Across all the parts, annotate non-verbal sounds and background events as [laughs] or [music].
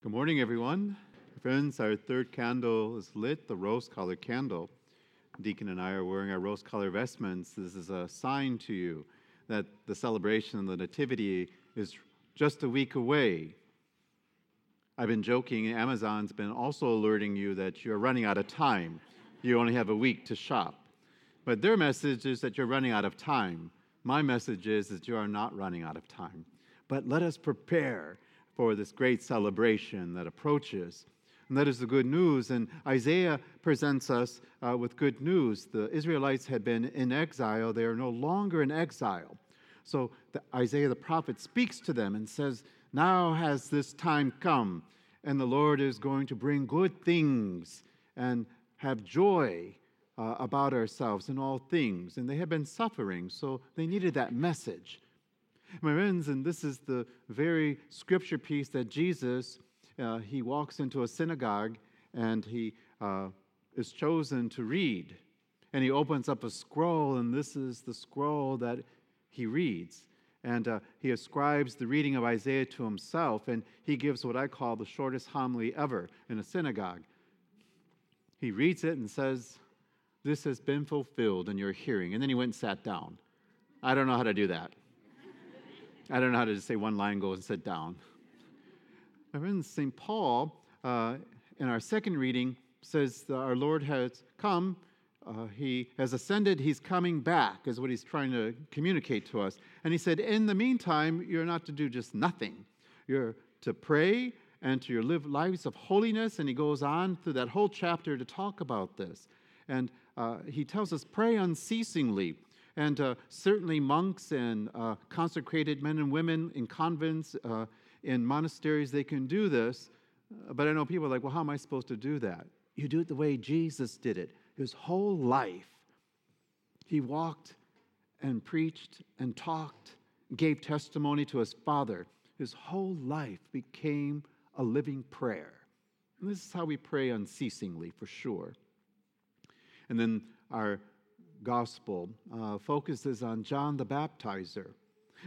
Good morning, everyone. Friends, our third candle is lit, the rose colored candle. Deacon and I are wearing our rose colored vestments. This is a sign to you that the celebration of the Nativity is just a week away. I've been joking, Amazon's been also alerting you that you're running out of time. You only have a week to shop. But their message is that you're running out of time. My message is that you are not running out of time. But let us prepare for this great celebration that approaches. And that is the good news. And Isaiah presents us uh, with good news. The Israelites had been in exile, they are no longer in exile. So the, Isaiah the prophet speaks to them and says, Now has this time come, and the Lord is going to bring good things and have joy uh, about ourselves in all things. And they had been suffering, so they needed that message. My friends, and this is the very scripture piece that Jesus, uh, he walks into a synagogue and he uh, is chosen to read. And he opens up a scroll, and this is the scroll that he reads. And uh, he ascribes the reading of Isaiah to himself, and he gives what I call the shortest homily ever in a synagogue. He reads it and says, This has been fulfilled in your hearing. And then he went and sat down. I don't know how to do that. I don't know how to just say one line, go and sit down. My friends, St. Paul, uh, in our second reading, says our Lord has come, uh, he has ascended, he's coming back, is what he's trying to communicate to us. And he said, in the meantime, you're not to do just nothing. You're to pray and to live lives of holiness. And he goes on through that whole chapter to talk about this. And uh, he tells us, pray unceasingly. And uh, certainly, monks and uh, consecrated men and women in convents, uh, in monasteries, they can do this. Uh, but I know people are like, well, how am I supposed to do that? You do it the way Jesus did it. His whole life, he walked and preached and talked, gave testimony to his Father. His whole life became a living prayer. And this is how we pray unceasingly, for sure. And then our gospel uh, focuses on John the Baptizer.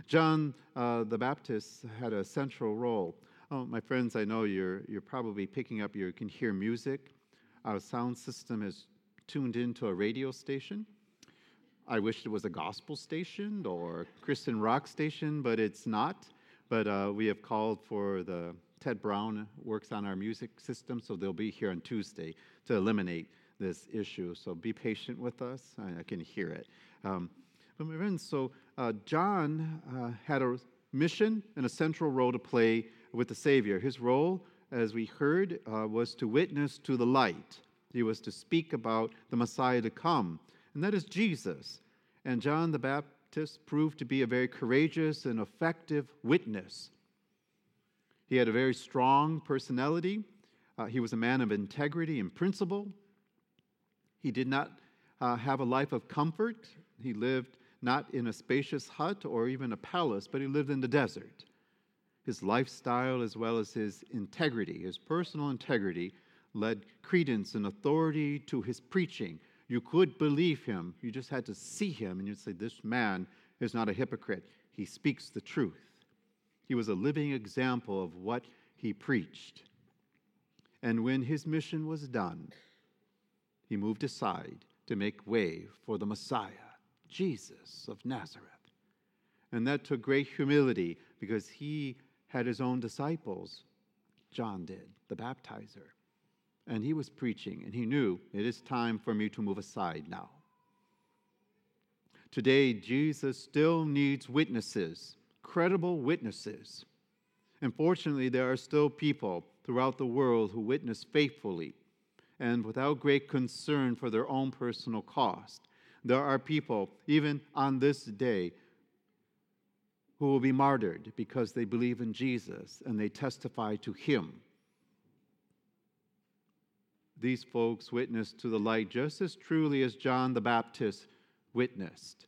John uh, the Baptist had a central role. Oh, my friends, I know you're, you're probably picking up, you can hear music. Our sound system is tuned into a radio station. I wish it was a gospel station or Christian rock station, but it's not. But uh, we have called for the Ted Brown works on our music system, so they'll be here on Tuesday to eliminate this issue. So be patient with us. I, I can hear it. Um, so uh, John uh, had a mission and a central role to play with the Savior. His role, as we heard, uh, was to witness to the light. He was to speak about the Messiah to come, and that is Jesus. And John the Baptist proved to be a very courageous and effective witness. He had a very strong personality. Uh, he was a man of integrity and principle. He did not uh, have a life of comfort. He lived not in a spacious hut or even a palace, but he lived in the desert. His lifestyle, as well as his integrity, his personal integrity, led credence and authority to his preaching. You could believe him, you just had to see him, and you'd say, This man is not a hypocrite. He speaks the truth. He was a living example of what he preached. And when his mission was done, he moved aside to make way for the Messiah, Jesus of Nazareth. And that took great humility because he had his own disciples. John did, the baptizer. And he was preaching, and he knew it is time for me to move aside now. Today, Jesus still needs witnesses, credible witnesses. Unfortunately, there are still people throughout the world who witness faithfully and without great concern for their own personal cost. There are people, even on this day, who will be martyred because they believe in Jesus and they testify to Him. These folks witnessed to the light just as truly as John the Baptist witnessed.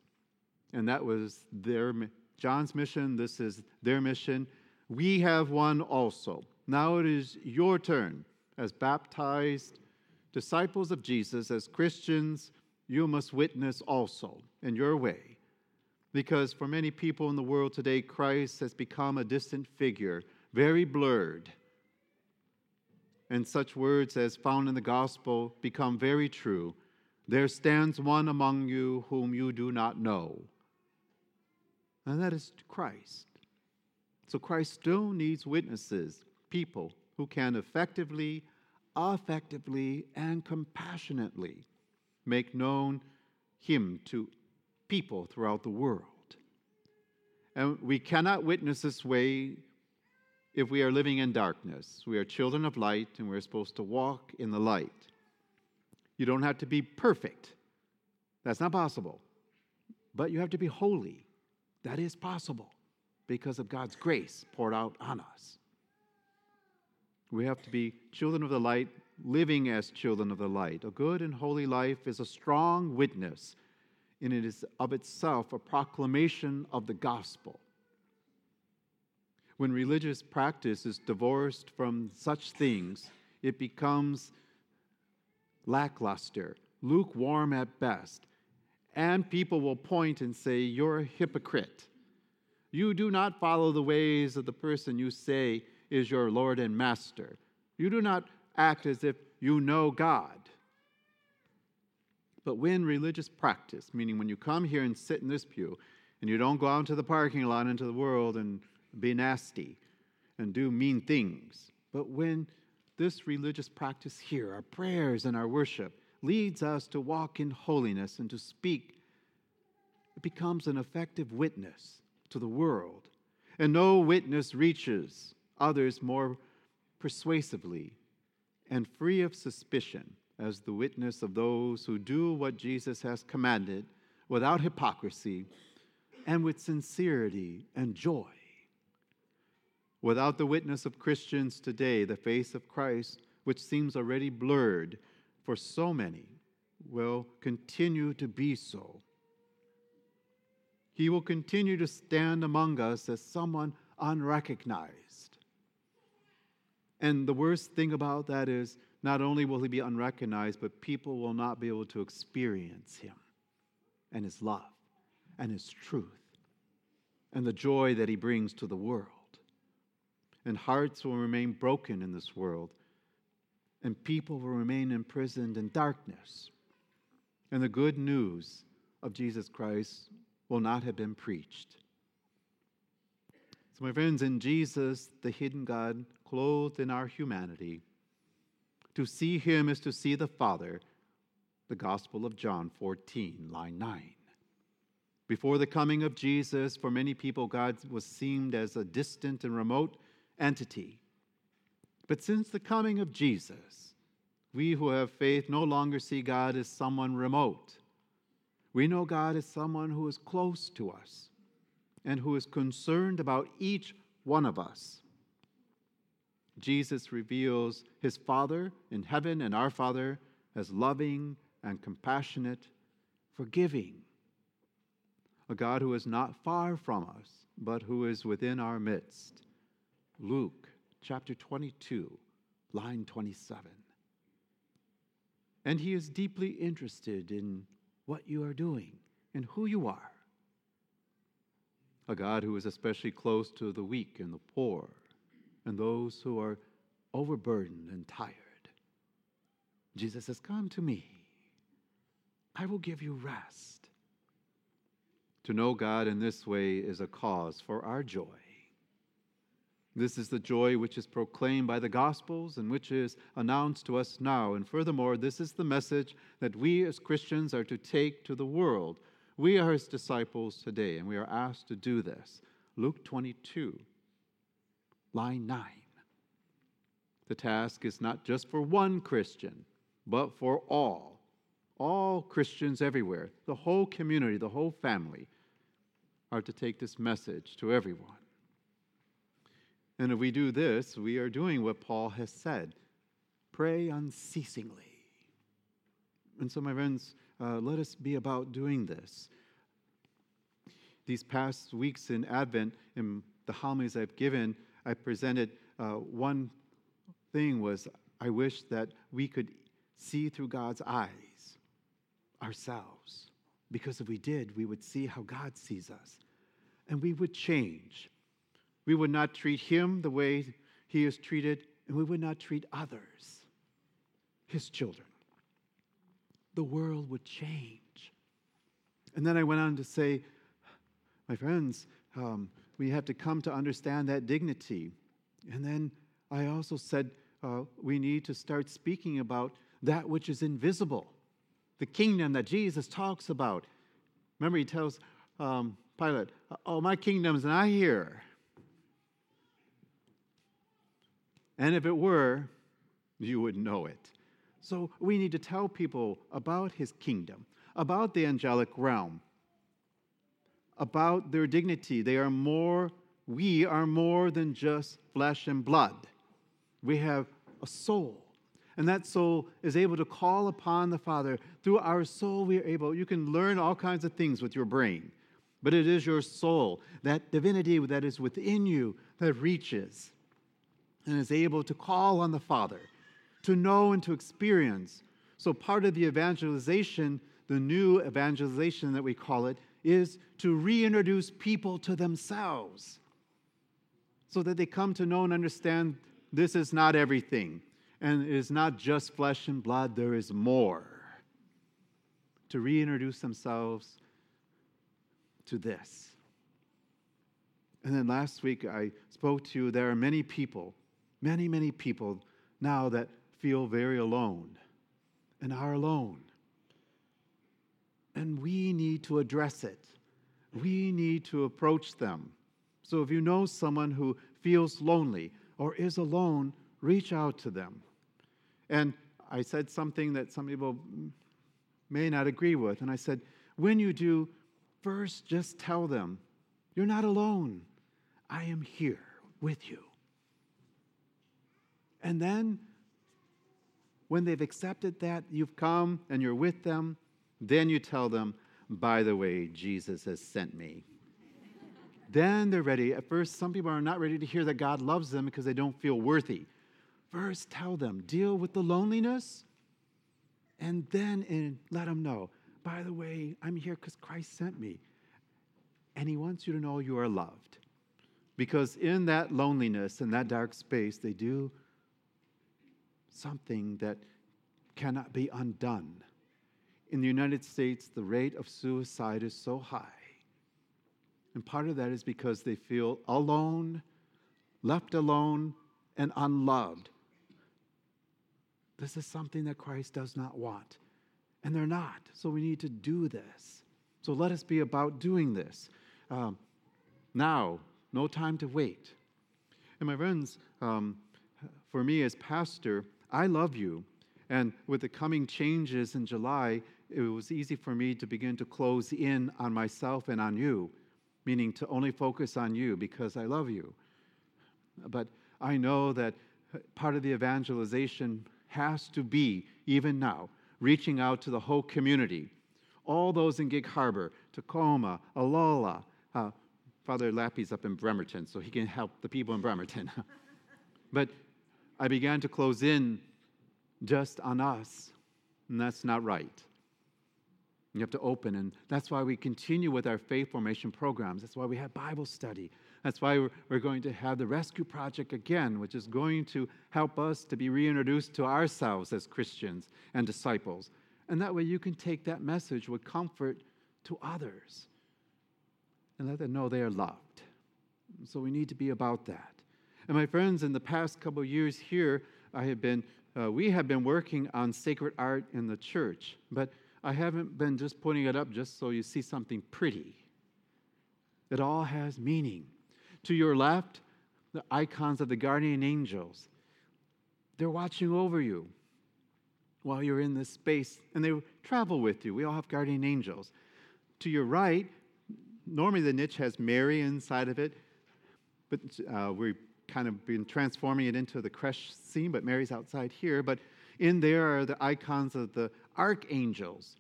And that was their John's mission, this is their mission. We have one also. Now it is your turn as baptized disciples of Jesus, as Christians, you must witness also in your way. Because for many people in the world today, Christ has become a distant figure, very blurred. and such words as found in the gospel become very true. There stands one among you whom you do not know. And that is Christ. So Christ still needs witnesses, people who can effectively, effectively, and compassionately make known Him to people throughout the world. And we cannot witness this way if we are living in darkness. We are children of light and we're supposed to walk in the light. You don't have to be perfect, that's not possible. But you have to be holy. That is possible because of God's grace poured out on us. We have to be children of the light, living as children of the light. A good and holy life is a strong witness, and it is of itself a proclamation of the gospel. When religious practice is divorced from such things, it becomes lackluster, lukewarm at best, and people will point and say, You're a hypocrite. You do not follow the ways of the person you say is your Lord and Master. You do not act as if you know God. But when religious practice, meaning when you come here and sit in this pew, and you don't go out into the parking lot into the world and be nasty and do mean things, but when this religious practice here, our prayers and our worship, leads us to walk in holiness and to speak, it becomes an effective witness to the world. And no witness reaches others more persuasively and free of suspicion as the witness of those who do what Jesus has commanded without hypocrisy and with sincerity and joy. Without the witness of Christians today, the face of Christ, which seems already blurred for so many, will continue to be so. He will continue to stand among us as someone unrecognized. And the worst thing about that is not only will he be unrecognized, but people will not be able to experience him and his love and his truth and the joy that he brings to the world and hearts will remain broken in this world, and people will remain imprisoned in darkness. And the good news of Jesus Christ will not have been preached. So, my friends, in Jesus, the hidden God, clothed in our humanity, to see him is to see the Father, the Gospel of John 14, line 9. Before the coming of Jesus, for many people, God was seen as a distant and remote entity. But since the coming of Jesus, we who have faith no longer see God as someone remote. We know God as someone who is close to us and who is concerned about each one of us. Jesus reveals his Father in heaven and our Father as loving and compassionate, forgiving. A God who is not far from us, but who is within our midst. Luke chapter 22, line 27. And he is deeply interested in what you are doing and who you are. A God who is especially close to the weak and the poor and those who are overburdened and tired. Jesus says, Come to me. I will give you rest. To know God in this way is a cause for our joy. This is the joy which is proclaimed by the Gospels and which is announced to us now. And furthermore, this is the message that we as Christians are to take to the world. We are his disciples today, and we are asked to do this. Luke 22, line 9. The task is not just for one Christian, but for all. All Christians everywhere, the whole community, the whole family, are to take this message to everyone. And if we do this, we are doing what Paul has said pray unceasingly. And so, my friends, uh, let us be about doing this. These past weeks in Advent, in the homilies I've given, I presented uh, one thing was I wish that we could see through God's eyes ourselves. Because if we did, we would see how God sees us and we would change we would not treat him the way he is treated and we would not treat others, his children, the world would change. And then I went on to say, my friends, um, we have to come to understand that dignity. And then I also said uh, we need to start speaking about that which is invisible, the kingdom that Jesus talks about. Remember, he tells um, Pilate, Oh, my kingdom's not here. And if it were, you would know it. So we need to tell people about his kingdom, about the angelic realm, about their dignity. They are more, we are more than just flesh and blood. We have a soul. And that soul is able to call upon the Father. Through our soul, we are able, you can learn all kinds of things with your brain, but it is your soul, that divinity that is within you, that reaches and is able to call on the Father, to know and to experience. So, part of the evangelization, the new evangelization that we call it, is to reintroduce people to themselves so that they come to know and understand this is not everything and it is not just flesh and blood, there is more. To reintroduce themselves to this. And then last week I spoke to you, there are many people, many, many people now that feel very alone and are alone. And we need to address it. We need to approach them. So if you know someone who feels lonely or is alone, reach out to them. And I said something that some people may not agree with. And I said, when you do, first just tell them, you're not alone. I am here with you. And then, when they've accepted that, you've come and you're with them, then you tell them, by the way, Jesus has sent me. then they're ready. At first, some people are not ready to hear that God loves them because they don't feel worthy. First, tell them, deal with the loneliness, and then let them know, by the way, I'm here because Christ sent me. And He wants you to know you are loved. Because in that loneliness, in that dark space, they do something that cannot be undone in the United States, the rate of suicide is so high. And part of that is because they feel alone, left alone, and unloved. This is something that Christ does not want. And they're not. So we need to do this. So let us be about doing this. Um, now, no time to wait. And my friends, um, for me as pastor, I love you. And with the coming changes in July, it was easy for me to begin to close in on myself and on you, meaning to only focus on you because I love you. But I know that part of the evangelization has to be, even now, reaching out to the whole community. All those in Gig Harbor, Tacoma, Olalla. Uh, Father Lappy's up in Bremerton, so he can help the people in Bremerton. [laughs] but I began to close in just on us, and that's not right. You have to open, and that's why we continue with our faith formation programs. That's why we have Bible study. That's why we're going to have the Rescue Project again, which is going to help us to be reintroduced to ourselves as Christians and disciples. And that way you can take that message with comfort to others and let them know they are loved. So we need to be about that. And my friends, in the past couple years here, I have been, uh, we have been working on sacred art in the church. But I haven't been just putting it up just so you see something pretty. It all has meaning. To your left, the icons of the guardian angels. They're watching over you while you're in this space, and they travel with you. We all have guardian angels. To your right, normally the niche has Mary inside of it, but uh, we've kind of been transforming it into the creche scene, but Mary's outside here. But in there are the icons of the archangels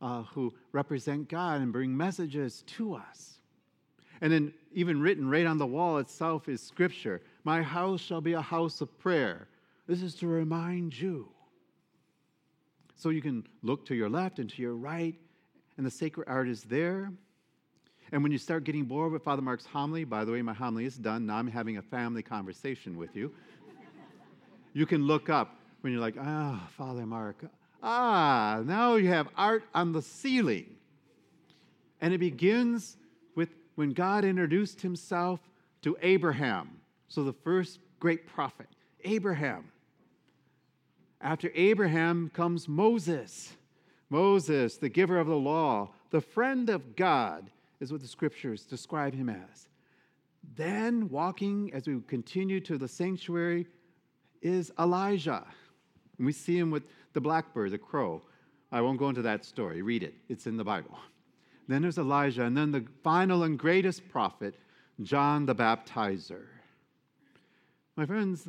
uh, who represent God and bring messages to us. And then, even written right on the wall itself, is scripture My house shall be a house of prayer. This is to remind you. So you can look to your left and to your right, and the sacred art is there. And when you start getting bored with Father Mark's homily, by the way, my homily is done. Now I'm having a family conversation with you. [laughs] you can look up when you're like, ah, Father Mark. Ah, now you have art on the ceiling. And it begins with when God introduced himself to Abraham. So the first great prophet, Abraham. After Abraham comes Moses. Moses, the giver of the law, the friend of God, is what the scriptures describe him as. Then, walking as we continue to the sanctuary, is Elijah. And we see him with the blackbird, the crow. I won't go into that story. Read it, it's in the Bible. Then there's Elijah, and then the final and greatest prophet, John the Baptizer. My friends,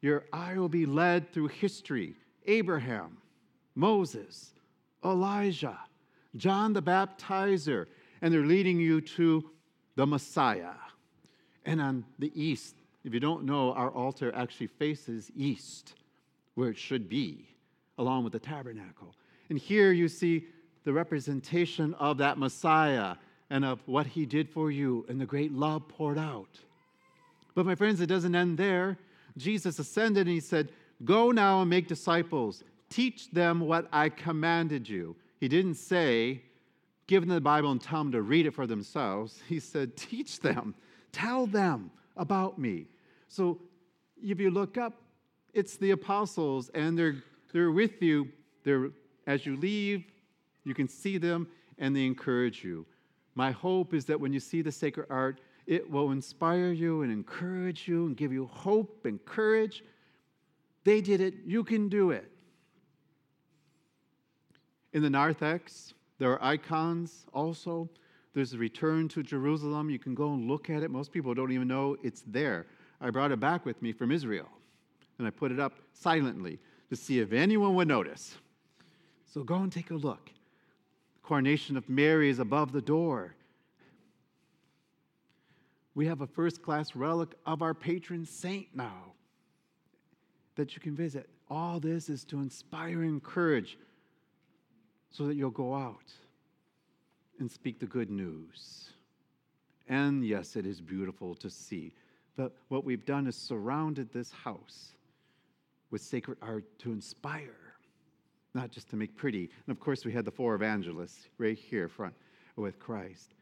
your eye will be led through history Abraham, Moses, Elijah, John the Baptizer, and they're leading you to the Messiah. And on the east, if you don't know, our altar actually faces east, where it should be, along with the tabernacle. And here you see the representation of that Messiah and of what he did for you and the great love poured out. But my friends, it doesn't end there. Jesus ascended and he said, Go now and make disciples. Teach them what I commanded you. He didn't say, Give them the Bible and tell them to read it for themselves. [laughs] He said, Teach them, tell them about me. So if you look up, it's the apostles and they're, they're with you. They're, as you leave, you can see them and they encourage you. My hope is that when you see the sacred art, it will inspire you and encourage you and give you hope and courage. They did it, you can do it. In the narthex, there are icons also. There's a return to Jerusalem. You can go and look at it. Most people don't even know it's there. I brought it back with me from Israel, and I put it up silently to see if anyone would notice. So go and take a look. The coronation of Mary is above the door we have a first class relic of our patron saint now that you can visit. All this is to inspire and encourage so that you'll go out and speak the good news. And yes, it is beautiful to see. But what we've done is surrounded this house with sacred art to inspire, not just to make pretty. And of course, we had the four evangelists right here front with Christ.